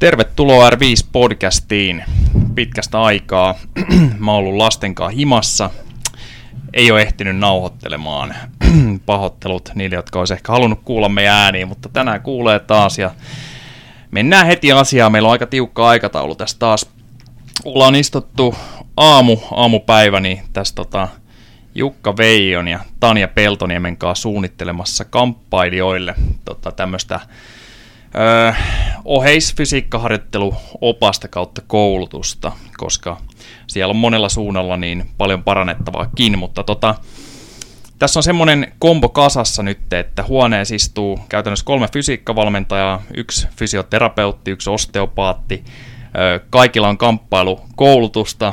Tervetuloa R5-podcastiin pitkästä aikaa. Mä oon ollut lastenkaan himassa. Ei ole ehtinyt nauhoittelemaan pahoittelut niille, jotka olisi ehkä halunnut kuulla meidän ääniä, mutta tänään kuulee taas ja mennään heti asiaan. Meillä on aika tiukka aikataulu tässä taas. Ollaan istuttu aamu, aamupäivä, niin tässä tota, Jukka Veijon ja Tanja Peltoniemen kanssa suunnittelemassa kamppailijoille tota, tämmöistä öö, oheisfysiikkaharjoitteluopasta kautta koulutusta, koska siellä on monella suunnalla niin paljon parannettavaakin, mutta tota, tässä on semmoinen kombo kasassa nyt, että huoneessa istuu käytännössä kolme fysiikkavalmentajaa, yksi fysioterapeutti, yksi osteopaatti, kaikilla on kamppailukoulutusta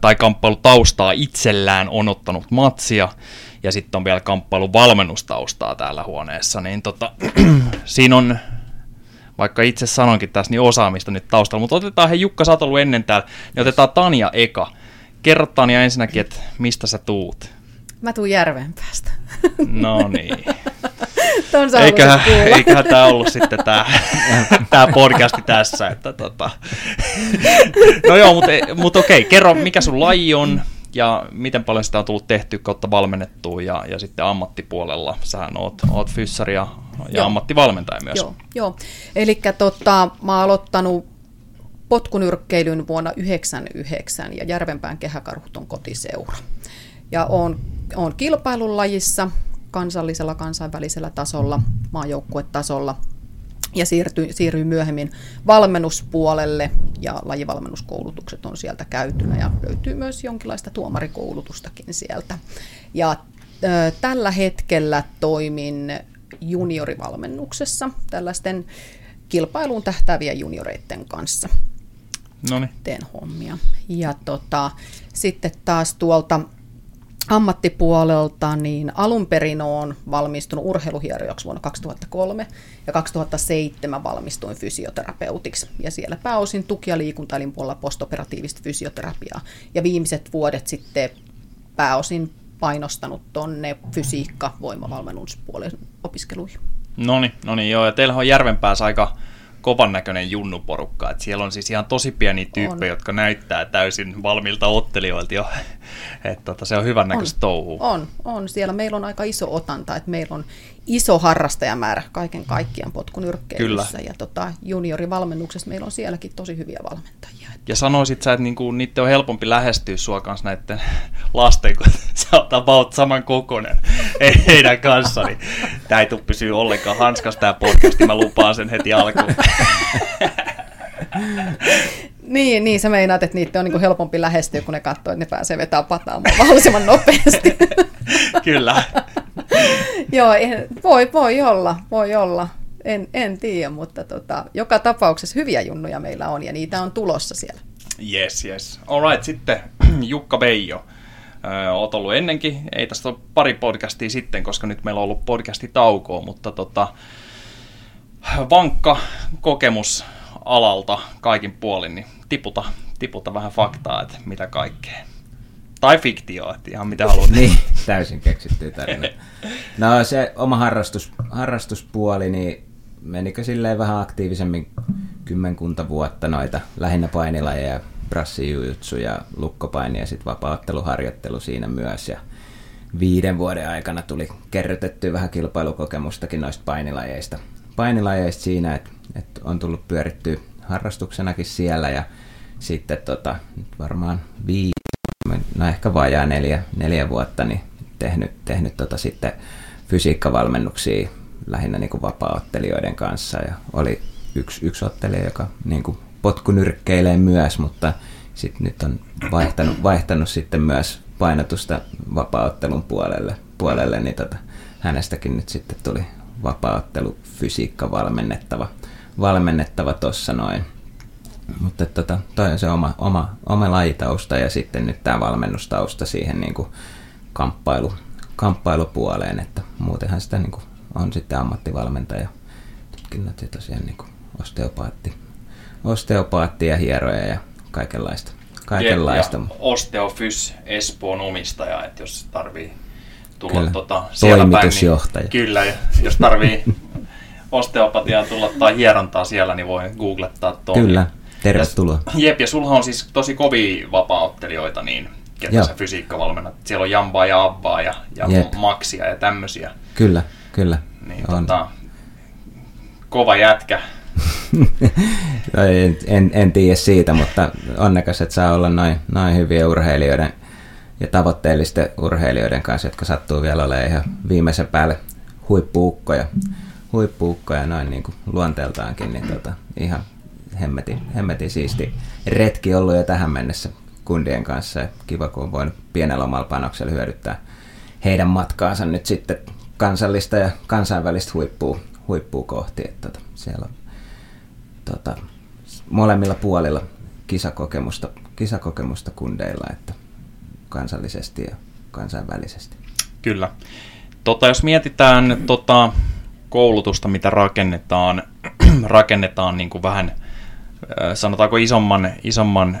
tai kamppailutaustaa itsellään, on ottanut matsia, ja sitten on vielä kamppailuvalmennustaustaa täällä huoneessa, niin tota, siinä on, vaikka itse sanonkin tässä, niin osaamista nyt taustalla, mutta otetaan he Jukka, sä oot ollut ennen täällä, niin otetaan Tanja eka. Kerro Tanja ensinnäkin, että mistä sä tuut? Mä tuun Järvenpäästä. No niin. eiköhän, eiköhän tämä ollut sitten tämä, tämä podcasti tässä. Että tota. No joo, mutta, mutta okei, kerro mikä sun laji on, ja miten paljon sitä on tullut tehty kautta valmennettua ja, ja sitten ammattipuolella. Sähän oot, oot fyssari ja, ja ammattivalmentaja myös. Joo, joo. eli tota, mä oon aloittanut potkunyrkkeilyn vuonna 1999 ja Järvenpään kehäkarhut on kotiseura. Ja on, on kilpailun lajissa kansallisella, kansainvälisellä tasolla, maajoukkuetasolla – ja siirtyi, siirryin myöhemmin valmennuspuolelle ja lajivalmennuskoulutukset on sieltä käytynä ja löytyy myös jonkinlaista tuomarikoulutustakin sieltä. Ja ö, tällä hetkellä toimin juniorivalmennuksessa tällaisten kilpailuun tähtääviä junioreiden kanssa. Noniin. Teen hommia. Ja tota, sitten taas tuolta ammattipuolelta, niin alun perin olen valmistunut urheiluhierjoksi vuonna 2003 ja 2007 valmistuin fysioterapeutiksi. Ja siellä pääosin tuki- ja liikuntaelin puolella postoperatiivista fysioterapiaa. Ja viimeiset vuodet sitten pääosin painostanut tonne fysiikka voimavalmennuspuolen opiskeluihin. No niin, no niin joo, ja teillä on Järvenpäässä aika kovan näköinen junnuporukka. Et siellä on siis ihan tosi pieniä tyyppejä, on. jotka näyttää täysin valmiilta ottelijoilta jo. Et tota, se on hyvän näköistä touhua. On, on. Siellä meillä on aika iso otanta, että meillä on iso harrastajamäärä kaiken kaikkiaan potkunyrkkeilyssä. Ja tota, juniorivalmennuksessa meillä on sielläkin tosi hyviä valmentajia. Ja sanoisit sä, että niinku, niiden on helpompi lähestyä sua kanssa näiden lasten, kun sä oot about saman kokonen heidän kanssa, niin tää ei tule pysyä ollenkaan hanskas tää podcast, mä lupaan sen heti alkuun. Niin, niin, sä meinaat, että niitä on niin helpompi lähestyä, kun ne katsoo, että ne pääsee vetämään pataamaan mahdollisimman nopeasti. Kyllä. Joo, voi, voi olla, voi olla. En, en tiedä, mutta tota, joka tapauksessa hyviä junnuja meillä on ja niitä on tulossa siellä. Yes, yes. Alright, sitten Jukka Veijo. Öö, oot ollut ennenkin, ei tästä ole pari podcastia sitten, koska nyt meillä on ollut podcasti taukoa, mutta tota, vankka kokemus alalta kaikin puolin, niin tiputa, tiputa vähän faktaa, että mitä kaikkea. Tai fiktio, että ihan mitä haluat. niin, täysin keksitty tarina. No se oma harrastus, harrastuspuoli, niin menikö silleen vähän aktiivisemmin kymmenkunta vuotta noita lähinnä painilajeja, brassijujutsu ja lukkopaini ja sitten vapautteluharjoittelu siinä myös. Ja viiden vuoden aikana tuli kerrytetty vähän kilpailukokemustakin noista painilajeista. Painilajeista siinä, että, että on tullut pyörittyä harrastuksenakin siellä ja sitten tota, varmaan viisi, no ehkä vajaa neljä, neljä vuotta, niin tehnyt, tehnyt tota sitten fysiikkavalmennuksia lähinnä niin kuin vapaa-ottelijoiden kanssa ja oli yksi, yksi ottelija, joka niin kuin potkunyrkkeilee myös, mutta sitten nyt on vaihtanut, vaihtanut sitten myös painotusta vapaa-ottelun puolelle, puolelle niin tota, hänestäkin nyt sitten tuli vapaa-ottelu fysiikka valmennettava, valmennettava tuossa noin. Mutta tota, toi on se oma, oma, oma lajitausta ja sitten nyt tämä valmennustausta siihen niin kuin kamppailu, kamppailupuoleen, että muutenhan sitä niin kuin on sitten ammattivalmentaja tutkinnot ja tosiaan niin kuin osteopaatti, osteopaatti ja hieroja ja kaikenlaista. kaikenlaista. Ja Osteofys Espoon omistaja, että jos tarvii tulla kyllä. tota, siellä päin, niin, kyllä, jos tarvii osteopatiaan tulla tai hierontaa siellä, niin voi googlettaa tuon. Kyllä, tervetuloa. Ja, jep, ja sulla on siis tosi kovia vapaaottelijoita, niin ketä Joo. sä fysiikkavalmennat. Siellä on Jambaa ja Abbaa ja, ja Jep. Maxia ja tämmösiä. Kyllä, kyllä. Niin, on. tota, kova jätkä. en, en, en tiedä siitä, mutta onnekas, että saa olla noin, noin hyviä urheilijoiden ja tavoitteellisten urheilijoiden kanssa, jotka sattuu vielä olemaan ihan viimeisen päälle huippuukkoja, huippuukkoja noin niin kuin luonteeltaankin, niin tota, ihan hemmetin, hemmetin siisti retki ollut jo tähän mennessä kundien kanssa ja kiva, kun on voinut pienellä omalla panoksella hyödyttää heidän matkaansa nyt sitten kansallista ja kansainvälistä huippua, huippua kohti. Että tota, siellä on tota, molemmilla puolilla kisakokemusta, kisakokemusta kundeilla, että kansallisesti ja kansainvälisesti. Kyllä. Tota, jos mietitään tota, koulutusta, mitä rakennetaan, rakennetaan niin kuin vähän, sanotaanko isomman, isomman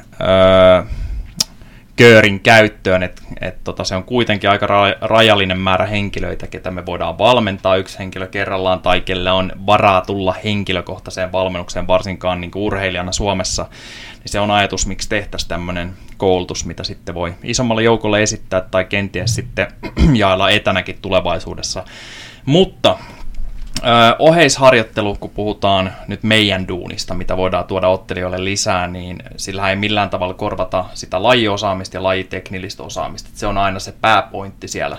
köörin käyttöön, että et, tota, se on kuitenkin aika ra- rajallinen määrä henkilöitä, ketä me voidaan valmentaa yksi henkilö kerrallaan, tai kelle on varaa tulla henkilökohtaiseen valmennukseen, varsinkaan niin kuin urheilijana Suomessa, niin se on ajatus, miksi tehtäisiin tämmöinen koulutus, mitä sitten voi isommalle joukolle esittää, tai kenties sitten jaella etänäkin tulevaisuudessa. Mutta Ö, oheisharjoittelu, kun puhutaan nyt meidän duunista, mitä voidaan tuoda ottelijoille lisää, niin sillä ei millään tavalla korvata sitä lajiosaamista ja lajiteknillistä osaamista. Se on aina se pääpointti siellä.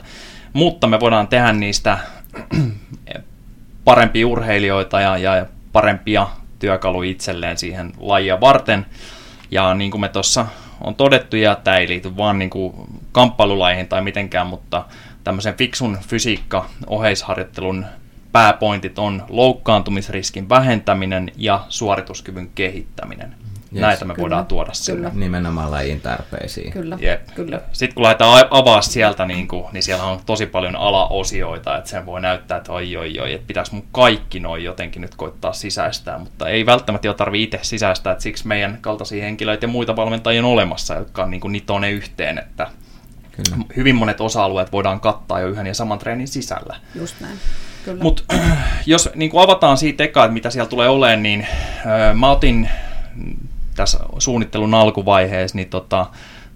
Mutta me voidaan tehdä niistä parempia urheilijoita ja, ja parempia työkaluja itselleen siihen lajia varten. Ja niin kuin me tuossa on todettu, ja tämä ei liity vaan niin kuin kamppailulajeihin tai mitenkään, mutta tämmöisen fiksun fysiikka-oheisharjoittelun pääpointit on loukkaantumisriskin vähentäminen ja suorituskyvyn kehittäminen. Yes. Näitä me Kyllä. voidaan tuoda sinne. Kyllä. Nimenomaan lajin tarpeisiin. Kyllä, Jep. kyllä. Sitten kun lähdetään avaa sieltä, niin, kuin, niin siellä on tosi paljon alaosioita, että sen voi näyttää, että oi oi oi, että pitäisi mun kaikki noin jotenkin nyt koittaa sisäistää, mutta ei välttämättä jo tarvitse itse sisäistää, että siksi meidän kaltaisia henkilöitä ja muita valmentajia on olemassa, jotka on niin kuin ne yhteen, että Kyllä. hyvin monet osa-alueet voidaan kattaa jo yhden ja saman treenin sisällä. Just näin. Mutta jos niin kuin avataan siitä eka, että mitä siellä tulee olemaan, niin mä otin tässä suunnittelun alkuvaiheessa niin tota,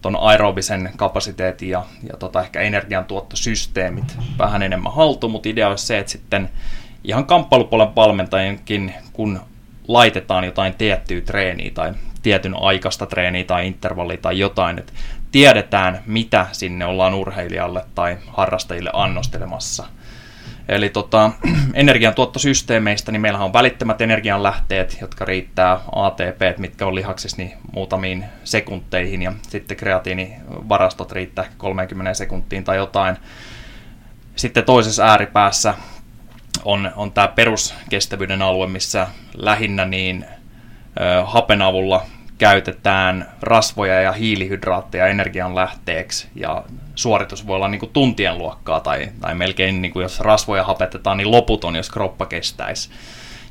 ton aerobisen kapasiteetin ja, ja tota, ehkä energiantuottosysteemit vähän enemmän haltuun, mutta idea olisi se, että sitten ihan kamppailupuolen valmentajienkin, kun laitetaan jotain tiettyä treeniä tai tietyn aikaista treeniä tai intervallia tai jotain, että tiedetään, mitä sinne ollaan urheilijalle tai harrastajille annostelemassa. Eli tota, energiantuottosysteemeistä, niin meillähän on välittömät energianlähteet, jotka riittää ATP, mitkä on lihaksissa, niin muutamiin sekunteihin, ja sitten kreatiinivarastot riittää ehkä 30 sekuntiin tai jotain. Sitten toisessa ääripäässä on, on tämä peruskestävyyden alue, missä lähinnä niin ö, hapen avulla käytetään rasvoja ja hiilihydraatteja energian lähteeksi. Ja suoritus voi olla niin kuin tuntien luokkaa tai, tai melkein niin kuin jos rasvoja hapetetaan, niin loputon, jos kroppa kestäisi.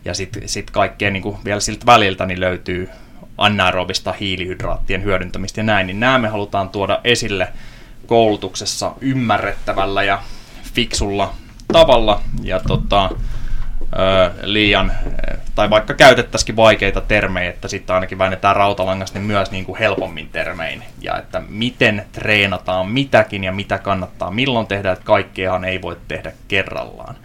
Ja sitten sit kaikkea niin kuin vielä siltä väliltä niin löytyy anaerobista hiilihydraattien hyödyntämistä ja näin, niin nämä me halutaan tuoda esille koulutuksessa ymmärrettävällä ja fiksulla tavalla. Ja tota, liian, tai vaikka käytettäisikin vaikeita termejä, että sitten ainakin väännetään rautalangasta, niin myös niin kuin helpommin termein. Ja että miten treenataan mitäkin ja mitä kannattaa milloin tehdä, että kaikkeahan ei voi tehdä kerrallaan.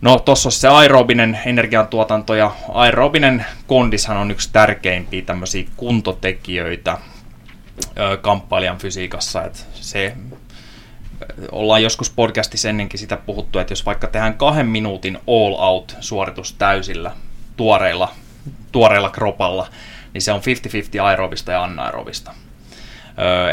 No tuossa on se aerobinen energiantuotanto ja aerobinen kondishan on yksi tärkeimpiä tämmöisiä kuntotekijöitä kamppailijan fysiikassa, että se ollaan joskus podcastissa ennenkin sitä puhuttu, että jos vaikka tehdään kahden minuutin all out suoritus täysillä tuoreilla, tuoreilla kropalla, niin se on 50-50 aerobista ja anaerobista.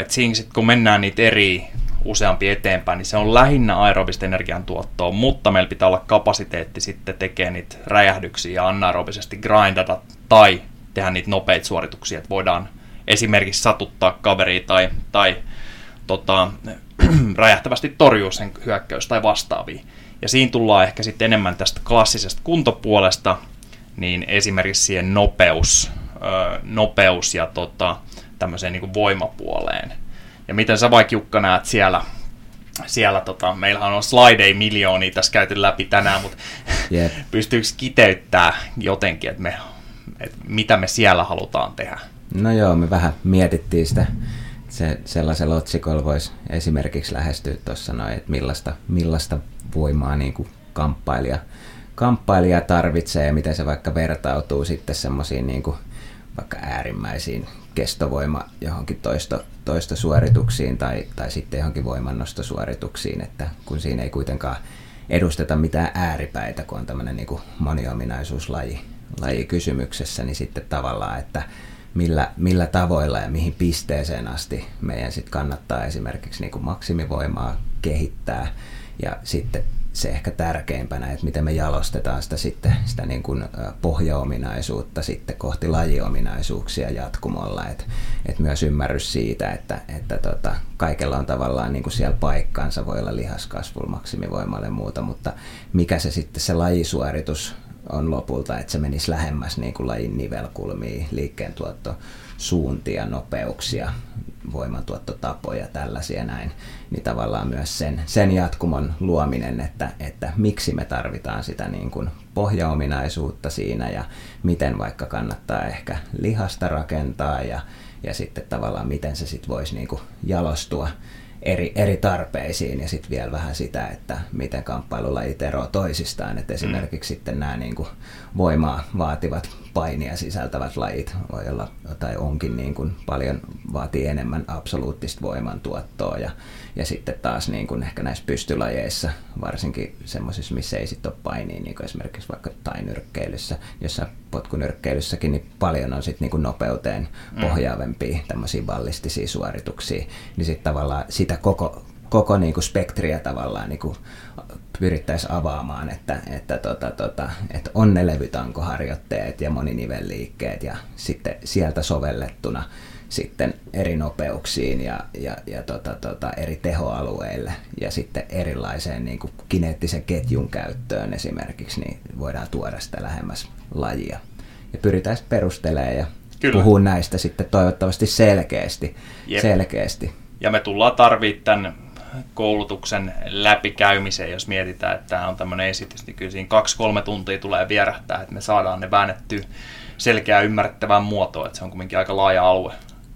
Et siinä sit, kun mennään niitä eri useampi eteenpäin, niin se on lähinnä aerobista energiantuottoa, mutta meillä pitää olla kapasiteetti sitten tekemään niitä räjähdyksiä ja anaerobisesti grindata tai tehdä niitä nopeita suorituksia, että voidaan esimerkiksi satuttaa kaveria tai, tai tota, räjähtävästi torjua sen hyökkäys tai vastaavia. Ja siinä tullaan ehkä sitten enemmän tästä klassisesta kuntopuolesta, niin esimerkiksi siihen nopeus, öö, nopeus ja tota, tämmöiseen niin voimapuoleen. Ja miten sä vaikka Jukka näet siellä siellä tota, meillähän on slidei miljoonia tässä käyty läpi tänään, mutta yep. pystyykö kiteyttää jotenkin, että, me, että mitä me siellä halutaan tehdä? No joo, me vähän mietittiin sitä, se, sellaisella otsikolla voisi esimerkiksi lähestyä tuossa noin, että millaista, millaista voimaa niin kuin kamppailija, kamppailija tarvitsee ja miten se vaikka vertautuu sitten semmoisiin niin vaikka äärimmäisiin kestovoima johonkin toisto, toisto suorituksiin tai, tai sitten johonkin voimannostosuorituksiin, että kun siinä ei kuitenkaan edusteta mitään ääripäitä, kun on tämmöinen niin moniominaisuuslaji laji kysymyksessä, niin sitten tavallaan, että millä, millä tavoilla ja mihin pisteeseen asti meidän sitten kannattaa esimerkiksi niin kuin maksimivoimaa kehittää ja sitten se ehkä tärkeimpänä, että miten me jalostetaan sitä, sitten, sitä niin kuin pohjaominaisuutta sitten kohti lajiominaisuuksia jatkumolla. Et, et myös ymmärrys siitä, että, että tota, kaikella on tavallaan niin kuin siellä paikkansa, voi olla lihaskasvulla, maksimivoimalle ja muuta, mutta mikä se sitten se lajisuoritus on lopulta, että se menisi lähemmäs niin kuin lajin nivelkulmia, liikkeen tuotto, suuntia, nopeuksia, voimantuottotapoja, tällaisia näin, niin tavallaan myös sen, sen jatkumon luominen, että, että miksi me tarvitaan sitä niin kuin pohjaominaisuutta siinä ja miten vaikka kannattaa ehkä lihasta rakentaa ja, ja sitten tavallaan miten se sitten voisi niin kuin jalostua eri, eri tarpeisiin ja sitten vielä vähän sitä, että miten kamppailulajit eroavat toisistaan. Et esimerkiksi mm. sitten nämä niin kuin voimaa vaativat painia sisältävät lajit voi olla, tai onkin niin kuin paljon vaatii enemmän absoluuttista voimantuottoa ja, ja sitten taas niin kuin ehkä näissä pystylajeissa, varsinkin semmoisissa, missä ei sitten ole painia, niin kuin esimerkiksi vaikka tainyrkkeilyssä, jossa potkunyrkkeilyssäkin, niin paljon on sitten niin kuin nopeuteen mm. pohjaavempia tämmöisiä ballistisia suorituksia, niin sitten tavallaan sitä koko, koko niin kuin spektriä tavallaan niin kuin pyrittäisiin avaamaan, että, että, tota, tota, että on ne levytankoharjoitteet ja moninivelliikkeet ja sitten sieltä sovellettuna sitten eri nopeuksiin ja, ja, ja tota, tota, eri tehoalueille ja sitten erilaiseen niin kuin kineettisen ketjun käyttöön esimerkiksi, niin voidaan tuoda sitä lähemmäs lajia. Ja pyritään perustelemaan ja Kyllä. puhua näistä sitten toivottavasti selkeästi. selkeästi. Ja me tullaan tarvitsemaan koulutuksen läpikäymiseen, jos mietitään, että tämä on tämmöinen esitys, niin kyllä siinä kaksi-kolme tuntia tulee vierähtää, että me saadaan ne väännettyä selkeää ymmärrettävään muotoon, että se on kuitenkin aika laaja alue.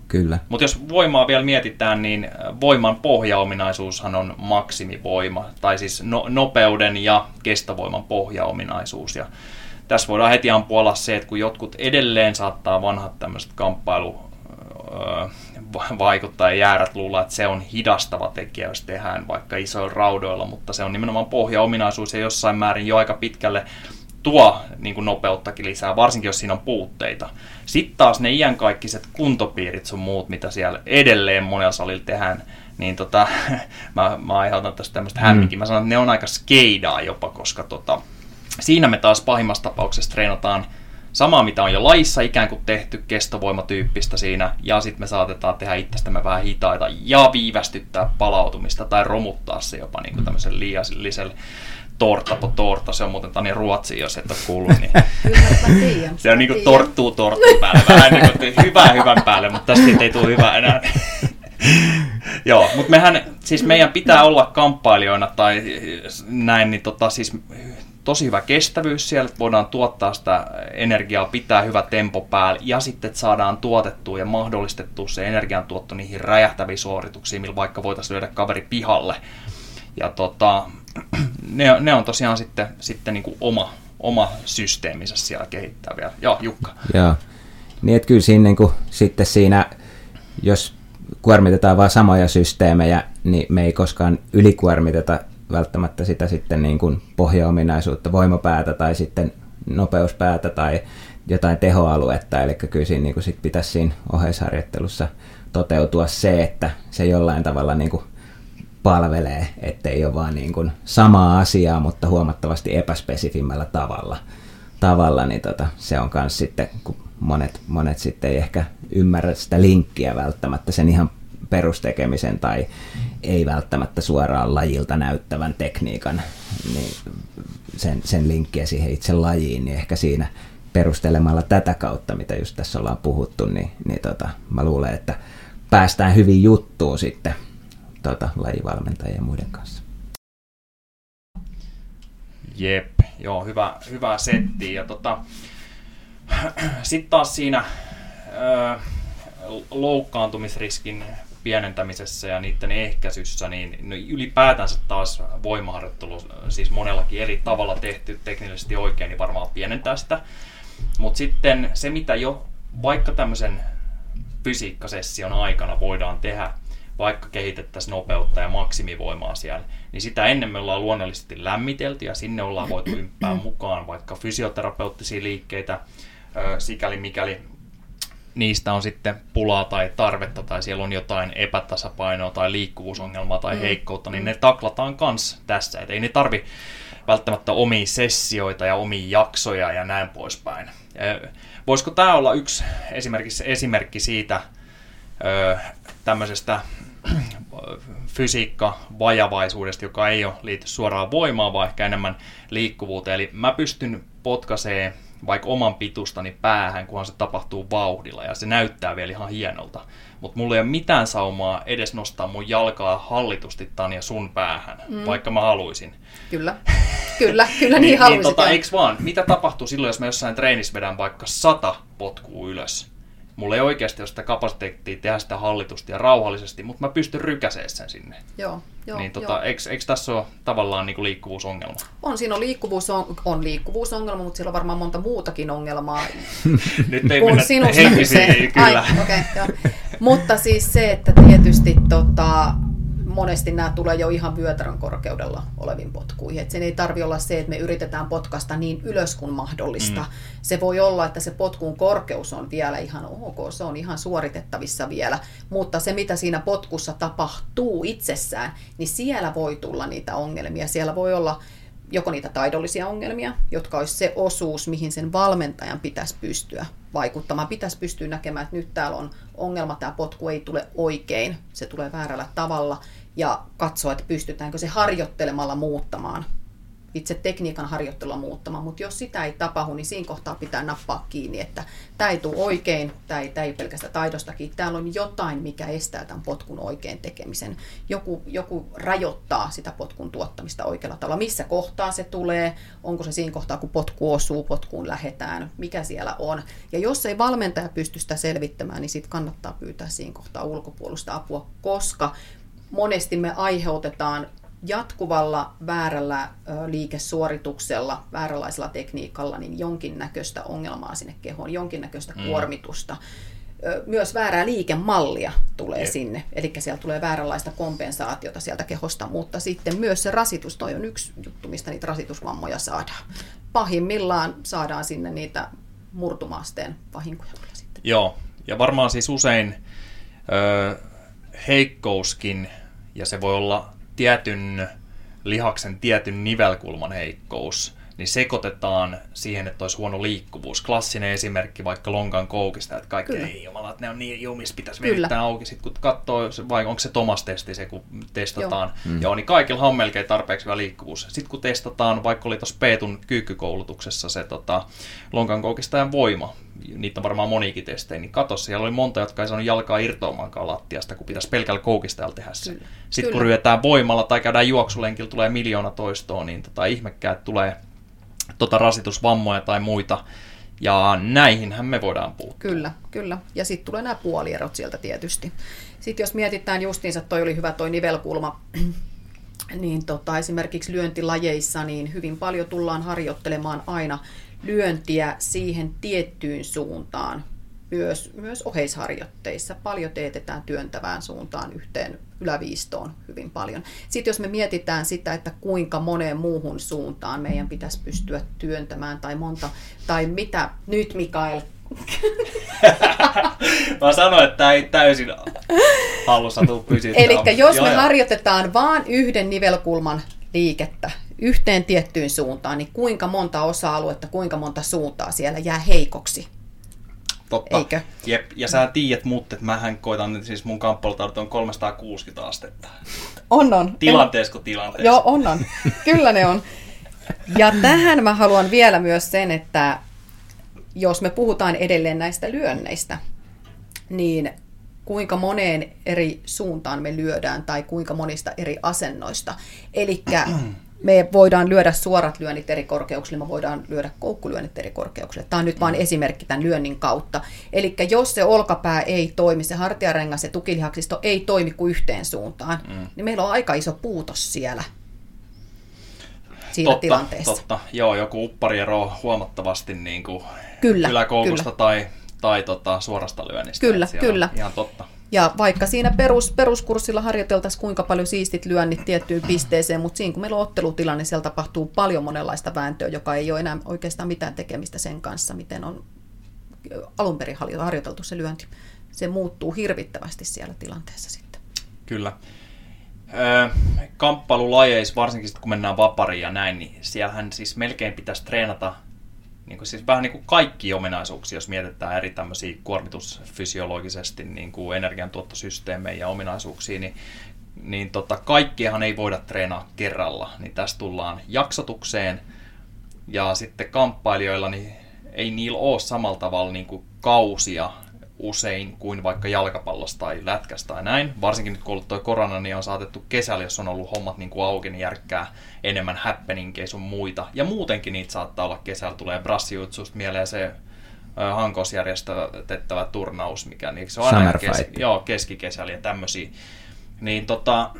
Kyllä. Mutta jos voimaa vielä mietitään, niin voiman pohjaominaisuushan on maksimivoima, tai siis no, nopeuden ja kestovoiman pohjaominaisuus. Ja tässä voidaan heti ampua alas se, että kun jotkut edelleen saattaa vanhat tämmöiset kamppailu vaikuttaa ja jäärät luulla, että se on hidastava tekijä, jos tehdään vaikka isoilla raudoilla, mutta se on nimenomaan pohjaominaisuus ja jossain määrin jo aika pitkälle tuo niin kuin nopeuttakin lisää, varsinkin jos siinä on puutteita. Sitten taas ne iänkaikkiset kuntopiirit sun muut, mitä siellä edelleen monella salilla tehdään, niin tota, mä, mä aiheutan tästä tämmöistä hämminkin. Mm. Mä sanon, että ne on aika skeidaa jopa, koska tota, siinä me taas pahimmassa tapauksessa treenataan samaa, mitä on jo laissa ikään kuin tehty kestovoimatyyppistä siinä, ja sitten me saatetaan tehdä itsestämme vähän hitaita ja viivästyttää palautumista tai romuttaa se jopa niin kuin tämmöisen liialliselle torta po torta, se on muuten Tani Ruotsi, jos et ole kuullut, niin se on niin kuin torttuu tortun päälle, vähän niin kuin hyvää hyvän päälle, mutta tästä ei tule hyvää enää. Joo, mutta mehän, siis meidän pitää olla kamppailijoina tai näin, niin tota, siis tosi hyvä kestävyys siellä, että voidaan tuottaa sitä energiaa, pitää hyvä tempo päällä ja sitten että saadaan tuotettua ja mahdollistettua se energiantuotto niihin räjähtäviin suorituksiin, millä vaikka voitaisiin lyödä kaveri pihalle. Ja tota, ne, ne on tosiaan sitten, sitten niin kuin oma, oma systeeminsä siellä kehittää vielä. Joo, Jukka. Joo. Niin, että kyllä siinä, niin kuin, sitten siinä, jos kuormitetaan vain samoja systeemejä, niin me ei koskaan ylikuormiteta välttämättä sitä sitten niin kuin pohjaominaisuutta, voimapäätä tai sitten nopeuspäätä tai jotain tehoaluetta, eli kyllä siinä niin kuin sit pitäisi siinä oheisharjoittelussa toteutua se, että se jollain tavalla niin kuin palvelee, ettei ole vaan niin kuin samaa asiaa, mutta huomattavasti epäspesifimmällä tavalla, tavalla niin tota, se on myös sitten, kun monet, monet sitten ei ehkä ymmärrä sitä linkkiä välttämättä sen ihan perustekemisen tai ei välttämättä suoraan lajilta näyttävän tekniikan, niin sen, sen linkkiä siihen itse lajiin, niin ehkä siinä perustelemalla tätä kautta, mitä just tässä ollaan puhuttu, niin, niin tota, mä luulen, että päästään hyvin juttuun sitten tota, lajivalmentajien ja muiden kanssa. Jep, joo, hyvä, hyvä setti. Ja tota, sitten taas siinä ö, loukkaantumisriskin pienentämisessä ja niiden ehkäisyssä, niin no ylipäätänsä taas voimaharjoittelu, siis monellakin eri tavalla tehty teknisesti oikein, niin varmaan pienentää sitä. Mutta sitten se, mitä jo vaikka tämmöisen fysiikkasession aikana voidaan tehdä, vaikka kehitettäisiin nopeutta ja maksimivoimaa siellä, niin sitä ennen me ollaan luonnollisesti lämmitelty ja sinne ollaan voitu ympää mukaan vaikka fysioterapeuttisia liikkeitä, sikäli mikäli niistä on sitten pulaa tai tarvetta tai siellä on jotain epätasapainoa tai liikkuvuusongelmaa tai mm. heikkoutta, niin ne taklataan kans tässä. Et ei ne tarvi välttämättä omia sessioita ja omia jaksoja ja näin poispäin. Voisiko tämä olla yksi esimerkiksi esimerkki siitä tämmöisestä fysiikka-vajavaisuudesta, joka ei ole liity suoraan voimaan, vaan ehkä enemmän liikkuvuuteen. Eli mä pystyn potkasee vaikka oman pitustani päähän, kunhan se tapahtuu vauhdilla, ja se näyttää vielä ihan hienolta. Mutta mulla ei ole mitään saumaa edes nostaa mun jalkaa hallitusti Tanja sun päähän, mm. vaikka mä haluaisin. Kyllä, kyllä, kyllä niin, niin haluaisin. Niin, tota, eiks vaan, mitä tapahtuu silloin, jos mä jossain treenissä vedän vaikka sata potkua ylös? Mulla ei oikeasti ole sitä kapasiteettia tehdä sitä hallitusti ja rauhallisesti, mutta mä pystyn rykäseen sen sinne. Joo, joo, niin tota, eikö, eikö tässä ole tavallaan niin kuin liikkuvuusongelma? On, siinä on, liikkuvuus, on, on liikkuvuusongelma, mutta siellä on varmaan monta muutakin ongelmaa. Nyt ei mennä henkisiin, kyllä. Ai, okay, joo. Mutta siis se, että tietysti tota, monesti nämä tulee jo ihan vyötärön korkeudella olevin potkuihin. Et sen ei tarvi olla se, että me yritetään potkasta niin ylös kuin mahdollista. Mm. Se voi olla, että se potkun korkeus on vielä ihan ok, se on ihan suoritettavissa vielä, mutta se mitä siinä potkussa tapahtuu itsessään, niin siellä voi tulla niitä ongelmia. Siellä voi olla joko niitä taidollisia ongelmia, jotka olisi se osuus, mihin sen valmentajan pitäisi pystyä vaikuttamaan. Pitäisi pystyä näkemään, että nyt täällä on ongelma, tämä potku ei tule oikein, se tulee väärällä tavalla ja katsoa, että pystytäänkö se harjoittelemalla muuttamaan itse tekniikan harjoittelua muuttamaan, mutta jos sitä ei tapahdu, niin siinä kohtaa pitää nappaa kiinni, että tämä ei tule oikein, tämä ei, tämä ei pelkästään taidostakin, täällä on jotain, mikä estää tämän potkun oikein tekemisen. Joku, joku rajoittaa sitä potkun tuottamista oikealla tavalla. Missä kohtaa se tulee, onko se siinä kohtaa, kun potku osuu, potkuun lähetään, mikä siellä on. Ja jos ei valmentaja pysty sitä selvittämään, niin sitten kannattaa pyytää siinä kohtaa ulkopuolista apua, koska monesti me aiheutetaan jatkuvalla väärällä liikesuorituksella, vääränlaisella tekniikalla, niin jonkinnäköistä ongelmaa sinne kehoon, jonkinnäköistä mm. kuormitusta. Myös väärää liikemallia tulee Jep. sinne, eli siellä tulee vääränlaista kompensaatiota sieltä kehosta, mutta sitten myös se rasitus, toi on yksi juttu, mistä niitä rasitusvammoja saadaan. Pahimmillaan saadaan sinne niitä murtumasteen vahinkoja sitten. Joo, ja varmaan siis usein heikkouskin, ja se voi olla tietyn lihaksen tietyn nivelkulman heikkous, niin sekoitetaan siihen, että olisi huono liikkuvuus. Klassinen esimerkki vaikka lonkan koukista, että kaikki Kyllä. ei jumala, että ne on niin jumis, pitäisi venyttää auki. Sitten kun katsoo, vai onko se Thomas-testi se, kun testataan. Joo, mm. Joo niin kaikilla on melkein tarpeeksi hyvä liikkuvuus. Sitten kun testataan, vaikka oli tuossa Peetun kyykkykoulutuksessa se tota, lonkan koukistajan voima, niitä on varmaan monikin testejä, niin kato, siellä oli monta, jotka ei saanut jalkaa irtoamaankaan lattiasta, kun pitäisi pelkällä koukistajalla tehdä se. Kyllä. Sitten Kyllä. kun ryötään voimalla tai käydään juoksulenkillä, tulee miljoona toistoa, niin tota, ihmekkäät tulee tota rasitusvammoja tai muita. Ja näihinhän me voidaan puuttua. Kyllä, kyllä. Ja sitten tulee nämä puolierot sieltä tietysti. Sitten jos mietitään justiinsa, toi oli hyvä toi nivelkulma, niin tota, esimerkiksi lyöntilajeissa niin hyvin paljon tullaan harjoittelemaan aina lyöntiä siihen tiettyyn suuntaan, myös, myös oheisharjoitteissa. Paljon teetetään työntävään suuntaan yhteen yläviistoon hyvin paljon. Sitten jos me mietitään sitä, että kuinka moneen muuhun suuntaan meidän pitäisi pystyä työntämään tai monta, tai mitä nyt Mikael, Mä sanoin, että tämä ei täysin hallussa tuu pysyä. Eli jos me harjoitetaan vain yhden nivelkulman liikettä yhteen tiettyyn suuntaan, niin kuinka monta osa-aluetta, kuinka monta suuntaa siellä jää heikoksi? Totta. Eikö? Jep. Ja sä tiedät mut, että mähän koitan, siis mun kamppailutaudut on 360 astetta. On, on. Tilanteessa kuin tilanteessa. Joo, on, on. Kyllä ne on. Ja tähän mä haluan vielä myös sen, että jos me puhutaan edelleen näistä lyönneistä, niin kuinka moneen eri suuntaan me lyödään tai kuinka monista eri asennoista. Eli me voidaan lyödä suorat lyönnit eri korkeuksille, me voidaan lyödä koukkulyönnit eri korkeuksille. Tämä on nyt vain esimerkki tämän lyönnin kautta. Eli jos se olkapää ei toimi, se hartiarengas ja tukilihaksisto ei toimi kuin yhteen suuntaan, mm. niin meillä on aika iso puutos siellä siinä totta, tilanteessa. Totta, joo, joku uppari ero huomattavasti niin kuin kyllä, yläkoukusta kyllä. tai, tai tota, suorasta lyönnistä. Kyllä, kyllä. Ihan totta. Ja vaikka siinä perus, peruskurssilla harjoiteltaisiin kuinka paljon siistit lyönnit tiettyyn pisteeseen, mutta siinä kun meillä on ottelutilanne, siellä tapahtuu paljon monenlaista vääntöä, joka ei ole enää oikeastaan mitään tekemistä sen kanssa, miten on alun perin harjoiteltu se lyönti. Se muuttuu hirvittävästi siellä tilanteessa sitten. Kyllä. Kamppailulajeissa, varsinkin kun mennään vapariin ja näin, niin siellähän siis melkein pitäisi treenata niin kuin siis vähän niin kuin kaikki ominaisuuksia, jos mietitään eri tämmöisiä kuormitusfysiologisesti niin kuin energiantuottosysteemejä ja ominaisuuksia, niin, niin tota, kaikkiahan ei voida treenaa kerralla. Niin tässä tullaan jaksotukseen ja sitten kamppailijoilla, niin ei niillä ole samalla tavalla niin kuin kausia usein kuin vaikka jalkapallosta tai lätkästä tai näin. Varsinkin nyt kun on ollut toi korona, niin on saatettu kesällä, jos on ollut hommat niin kuin auki, niin järkkää enemmän happeningkeja sun muita. Ja muutenkin niitä saattaa olla kesällä. Tulee brassiutsusta mieleen se Hankos järjestettävä turnaus, mikä niin se on aina kes, joo, keskikesällä ja tämmöisiä. Niin tota,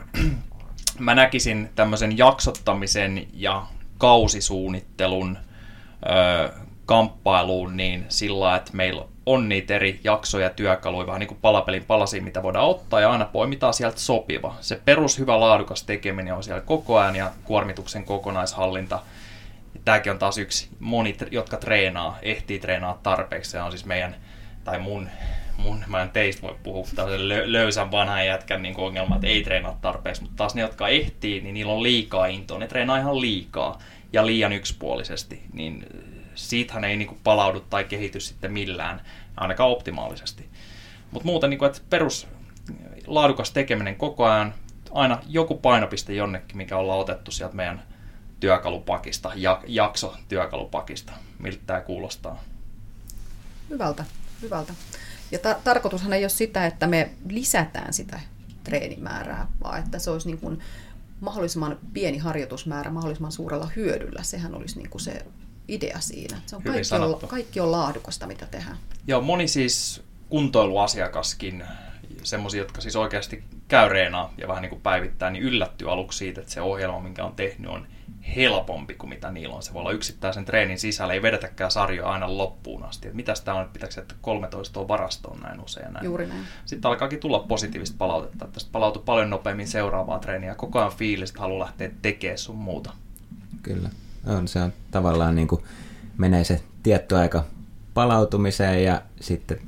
mä näkisin tämmöisen jaksottamisen ja kausisuunnittelun ö, kamppailuun niin sillä, että meillä on niitä eri jaksoja, työkaluja, vähän niin kuin palapelin palasia, mitä voidaan ottaa, ja aina poimitaan sieltä sopiva. Se perus hyvä laadukas tekeminen on siellä koko ajan, ja kuormituksen kokonaishallinta. Tämäkin on taas yksi, moni, jotka treenaa, ehtii treenaa tarpeeksi. Se on siis meidän, tai mun, mun mä en teistä voi puhua tällaisen löysän vanhan jätkän niin ongelma, että ei treenaa tarpeeksi, mutta taas ne, jotka ehtii, niin niillä on liikaa intoa. Ne treenaa ihan liikaa ja liian yksipuolisesti, niin siitähän ei niin kuin palaudu tai kehity sitten millään, ainakaan optimaalisesti. Mutta muuten, niin kuin, että perus laadukas tekeminen koko ajan, aina joku painopiste jonnekin, mikä ollaan otettu sieltä meidän työkalupakista, ja, jakso työkalupakista. Miltä tämä kuulostaa? Hyvältä, hyvältä. Ja ta- tarkoitushan ei ole sitä, että me lisätään sitä treenimäärää, vaan että se olisi niin kuin mahdollisimman pieni harjoitusmäärä mahdollisimman suurella hyödyllä. Sehän olisi niin kuin se idea siinä. Se on kaikki, on, kaikki on laadukasta, mitä tehdään. Joo, moni siis kuntoiluasiakaskin, semmoisia, jotka siis oikeasti käy reenaa ja vähän niin kuin päivittää, niin yllättyy aluksi siitä, että se ohjelma, minkä on tehnyt, on helpompi kuin mitä niillä on. Se voi olla yksittäisen treenin sisällä, ei vedetäkään sarjoa aina loppuun asti. Että mitäs tämä on, pitääkö että 13 on varastoon näin usein näin. Juuri näin. Sitten alkaakin tulla positiivista palautetta, että tästä palautuu paljon nopeammin seuraavaan treeniä. Koko ajan fiilis, että haluaa lähteä tekemään sun muuta. Kyllä on, se on tavallaan niin kuin menee se tietty aika palautumiseen ja sitten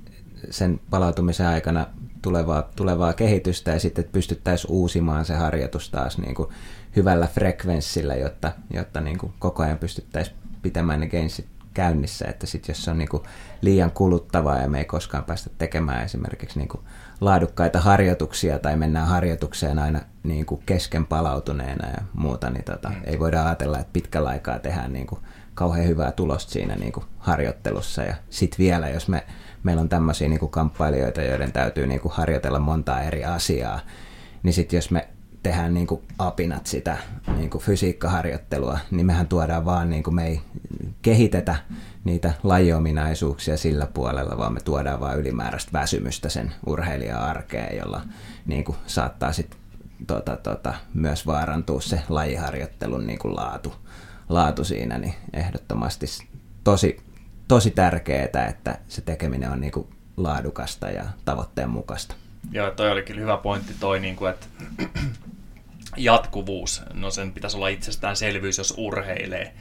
sen palautumisen aikana tulevaa, tulevaa kehitystä ja sitten pystyttäisiin uusimaan se harjoitus taas niin kuin hyvällä frekvenssillä, jotta, jotta niin kuin koko ajan pystyttäisiin pitämään ne gainsit käynnissä, että sitten jos se on niin kuin liian kuluttavaa ja me ei koskaan päästä tekemään esimerkiksi niin kuin laadukkaita harjoituksia tai mennään harjoitukseen aina niin kuin kesken palautuneena ja muuta, niin tota, mm. ei voida ajatella, että pitkällä aikaa tehdään niin kuin kauhean hyvää tulosta siinä niin kuin harjoittelussa. Ja sitten vielä, jos me, meillä on tämmöisiä niin kuin kamppailijoita, joiden täytyy niin kuin harjoitella montaa eri asiaa, niin sitten jos me tehdään niin kuin apinat sitä niin kuin fysiikkaharjoittelua, niin mehän tuodaan vaan, niin kuin me ei kehitetä niitä lajiominaisuuksia sillä puolella, vaan me tuodaan vaan ylimääräistä väsymystä sen urheilijan arkeen, jolla niin kuin saattaa sitten tota, tota, myös vaarantua se lajiharjoittelun niin kuin laatu, laatu siinä, niin ehdottomasti tosi, tosi tärkeää, että se tekeminen on niin kuin laadukasta ja tavoitteen mukaista. Joo, toi oli kyllä hyvä pointti toi, niin kuin, että jatkuvuus, no sen pitäisi olla itsestäänselvyys, jos urheilee.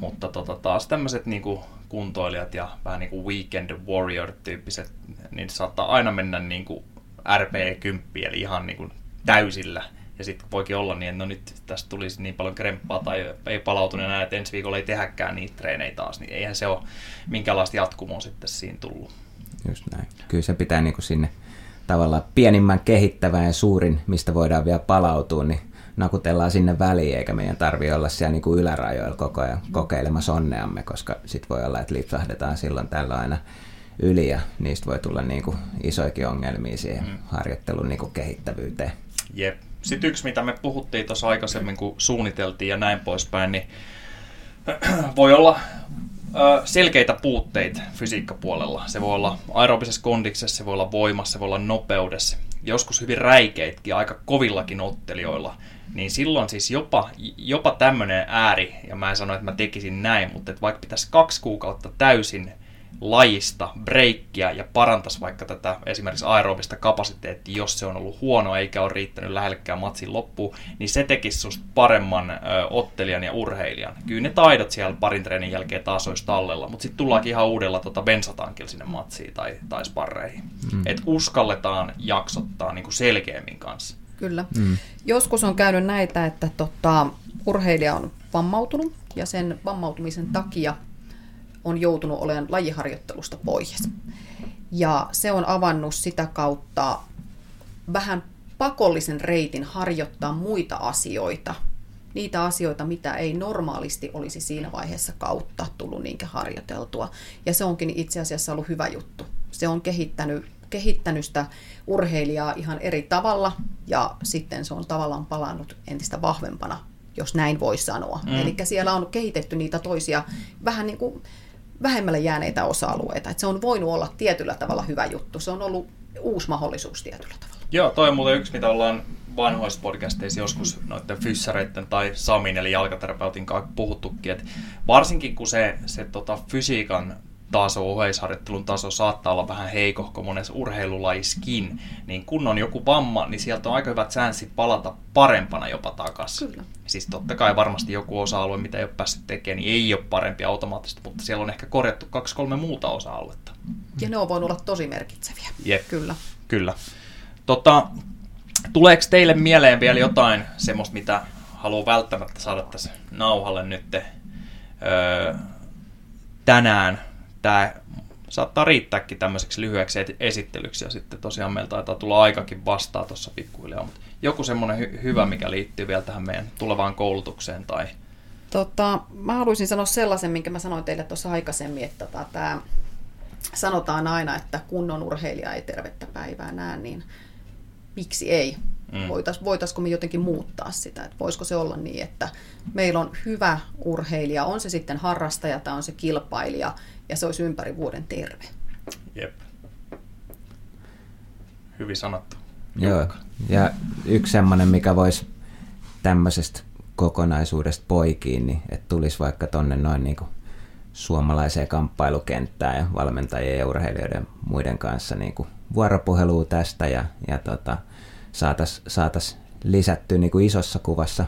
Mutta tota, taas tämmöiset niin kuntoilijat ja vähän niin kuin weekend warrior-tyyppiset, niin saattaa aina mennä niin kuin RP10, eli ihan niin kuin täysillä. Ja sitten voikin olla niin, että no nyt tästä tulisi niin paljon kremppaa tai ei palautunut enää, että ensi viikolla ei tehäkään niitä treenejä taas, niin eihän se ole minkälaista jatkumoa sitten siinä tullut. Just näin. Kyllä se pitää niin kuin sinne tavallaan pienimmän kehittävän ja suurin, mistä voidaan vielä palautua, niin nakutellaan sinne väliin, eikä meidän tarvi olla siellä niin kuin ylärajoilla koko ajan kokeilemassa onneamme, koska sit voi olla, että lipsahdetaan silloin tällä aina yli ja niistä voi tulla niin kuin isoikin ongelmia siihen mm. harjoittelun niin kuin kehittävyyteen. Jep. Sitten yksi, mitä me puhuttiin tuossa aikaisemmin, kun suunniteltiin ja näin poispäin, niin voi olla selkeitä puutteita fysiikkapuolella. Se voi olla aerobisessa kondiksessa, se voi olla voimassa, se voi olla nopeudessa. Joskus hyvin räikeitkin, aika kovillakin ottelijoilla. Niin silloin siis jopa, jopa tämmöinen ääri, ja mä en sano, että mä tekisin näin, mutta että vaikka pitäisi kaksi kuukautta täysin lajista breikkiä ja parantaisi vaikka tätä esimerkiksi aerobista kapasiteettia, jos se on ollut huono eikä ole riittänyt lähellekään matsin loppuun, niin se tekisi susta paremman ö, ottelijan ja urheilijan. Kyllä ne taidot siellä parin treenin jälkeen taas olisi tallella, mutta sitten tullaankin ihan uudella tota bensatankilla sinne matsiin tai, tai sparreihin. Mm. Että uskalletaan jaksottaa niin kuin selkeämmin kanssa. Kyllä. Mm. Joskus on käynyt näitä, että tota, urheilija on vammautunut ja sen vammautumisen takia on joutunut olemaan lajiharjoittelusta pois. Ja se on avannut sitä kautta vähän pakollisen reitin harjoittaa muita asioita, niitä asioita, mitä ei normaalisti olisi siinä vaiheessa kautta tullut niinkään harjoiteltua. Ja se onkin itse asiassa ollut hyvä juttu. Se on kehittänyt, kehittänyt sitä urheilijaa ihan eri tavalla ja sitten se on tavallaan palannut entistä vahvempana, jos näin voi sanoa. Mm. Eli siellä on kehitetty niitä toisia vähän niin kuin vähemmälle jääneitä osa-alueita. Että se on voinut olla tietyllä tavalla hyvä juttu. Se on ollut uusi mahdollisuus tietyllä tavalla. Joo, toi on muuten yksi, mitä ollaan vanhoissa podcasteissa joskus noiden fyssareiden tai Samin eli jalkaterapeutin kanssa puhuttukin, että varsinkin kun se, se tota, fysiikan taso, oheisharjoittelun taso saattaa olla vähän heikohko monessa urheilulajiskin, niin kun on joku vamma, niin sieltä on aika hyvät säänsit palata parempana jopa takaisin. Kyllä. Siis totta kai varmasti joku osa-alue, mitä ei ole päässyt tekemään, niin ei ole parempi automaattisesti, mutta siellä on ehkä korjattu kaksi-kolme muuta osa-aluetta. Ja ne on voinut olla tosi merkitseviä. Jep. Kyllä. Kyllä. Tota, tuleeko teille mieleen vielä jotain semmoista, mitä haluaa välttämättä saada tässä nauhalle nyt öö, tänään tämä saattaa riittääkin tämmöiseksi lyhyeksi esittelyksi ja sitten tosiaan meiltä taitaa tulla aikakin vastaa tuossa pikkuhiljaa, mutta joku semmoinen hy- hyvä, mikä liittyy vielä tähän meidän tulevaan koulutukseen tai... Tota, mä haluaisin sanoa sellaisen, minkä mä sanoin teille tuossa aikaisemmin, että tota, tämä sanotaan aina, että kunnon urheilija ei tervettä päivää näe, niin miksi ei? Mm. Voitais, voitaisiko me jotenkin muuttaa sitä, että voisiko se olla niin, että meillä on hyvä urheilija, on se sitten harrastaja tai on se kilpailija, ja se olisi ympäri vuoden terve. Jep. Hyvin sanottu. Joo, ja yksi semmoinen, mikä voisi tämmöisestä kokonaisuudesta poikiin, niin että tulisi vaikka tonne noin niin kuin suomalaiseen kamppailukenttään ja valmentajien ja urheilijoiden muiden kanssa niin kuin vuoropuhelua tästä ja, ja tota, saataisiin saatais lisättyä niin kuin isossa kuvassa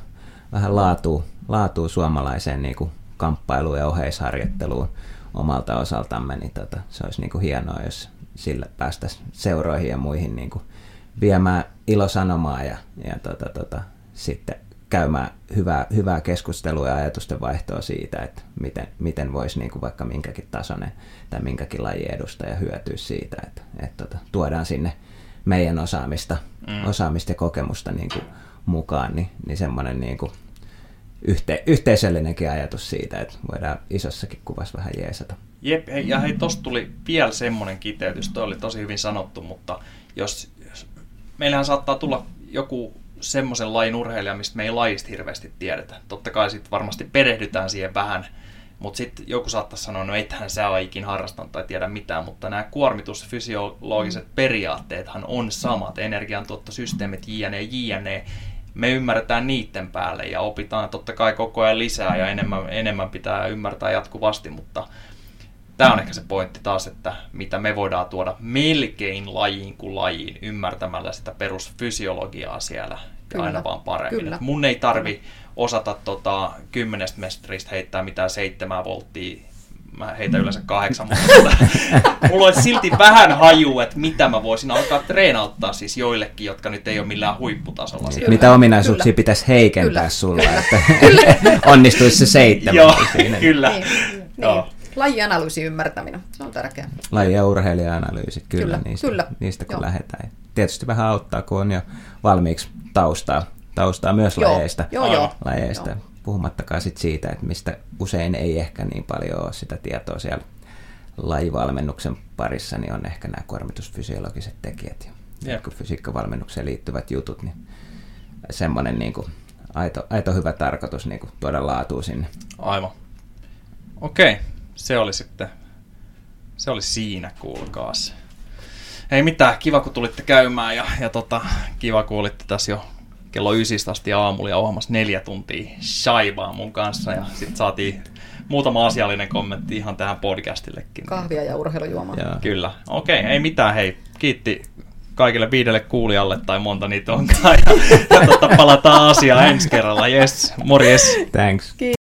vähän laatua, laatua suomalaiseen niin kuin kamppailuun ja oheisharjoitteluun omalta osaltamme, niin tota, se olisi niin kuin hienoa, jos sillä päästäisiin seuroihin ja muihin niin kuin viemään ilosanomaa ja, ja tota, tota, sitten käymään hyvää, hyvää keskustelua ja ajatusten vaihtoa siitä, että miten, miten voisi niin kuin vaikka minkäkin tasoinen tai minkäkin lajin edustaja hyötyä siitä, että, että tota, tuodaan sinne meidän osaamista, mm. osaamista ja kokemusta niin kuin mukaan, niin, niin semmoinen niin kuin yhte, yhteisöllinenkin ajatus siitä, että voidaan isossakin kuvassa vähän jeesata. Jep, hei, ja hei, tosta tuli vielä semmoinen kiteytys, toi oli tosi hyvin sanottu, mutta jos, jos meillähän saattaa tulla joku semmoisen lajin urheilija, mistä me ei lajista hirveästi tiedetä. Totta kai sitten varmasti perehdytään siihen vähän, mutta sitten joku saattaa sanoa, no eitähän sä ole ikin harrastanut tai tiedä mitään, mutta nämä kuormitusfysiologiset periaatteethan on samat, energiantuottosysteemit, jne, jne, me ymmärretään niiden päälle ja opitaan totta kai koko ajan lisää ja enemmän, enemmän pitää ymmärtää jatkuvasti, mutta tämä on ehkä se pointti taas, että mitä me voidaan tuoda melkein lajiin kuin lajiin ymmärtämällä sitä perusfysiologiaa siellä Kyllä. aina vaan paremmin. Kyllä. mun ei tarvi osata tota, kymmenestä mestristä heittää mitään seitsemää volttia mä heitän yleensä kahdeksan, mutta mulla on silti vähän haju, että mitä mä voisin alkaa treenauttaa siis joillekin, jotka nyt ei ole millään huipputasolla. Siellä. Mitä ominaisuuksia kyllä. pitäisi heikentää kyllä. sulla, kyllä. että onnistuisi se seitsemän Joo, siinä. kyllä. Niin, niin. Joo. Lajianalyysin ymmärtäminen, se on tärkeää. Laji- ja urheilija-analyysit, kyllä, kyllä, niistä, kyllä. niistä kun Joo. lähdetään. Tietysti vähän auttaa, kun on jo valmiiksi taustaa, taustaa myös Joo. lajeista. Joo, jo. lajeista. Joo puhumattakaan sit siitä, että mistä usein ei ehkä niin paljon ole sitä tietoa siellä lajivalmennuksen parissa, niin on ehkä nämä kuormitusfysiologiset tekijät ja Jep. kun fysiikkavalmennukseen liittyvät jutut, niin semmoinen niin kuin aito, aito hyvä tarkoitus niin kuin tuoda laatua sinne. Aivan. Okei, se oli sitten, se oli siinä, kuulkaas. Ei mitään, kiva kun tulitte käymään ja, ja tota, kiva kun olitte tässä jo kello ysistä asti aamulla ja ohjelmassa neljä tuntia shaivaa mun kanssa ja sitten saatiin muutama asiallinen kommentti ihan tähän podcastillekin. Kahvia ja urheilujuomaa. Joo. Kyllä, okei, ei mitään, hei, kiitti kaikille viidelle kuulijalle tai monta niitä onkaan ja, ja tota, palataan asiaan ensi kerralla, yes, morjes. Thanks. Kiitos.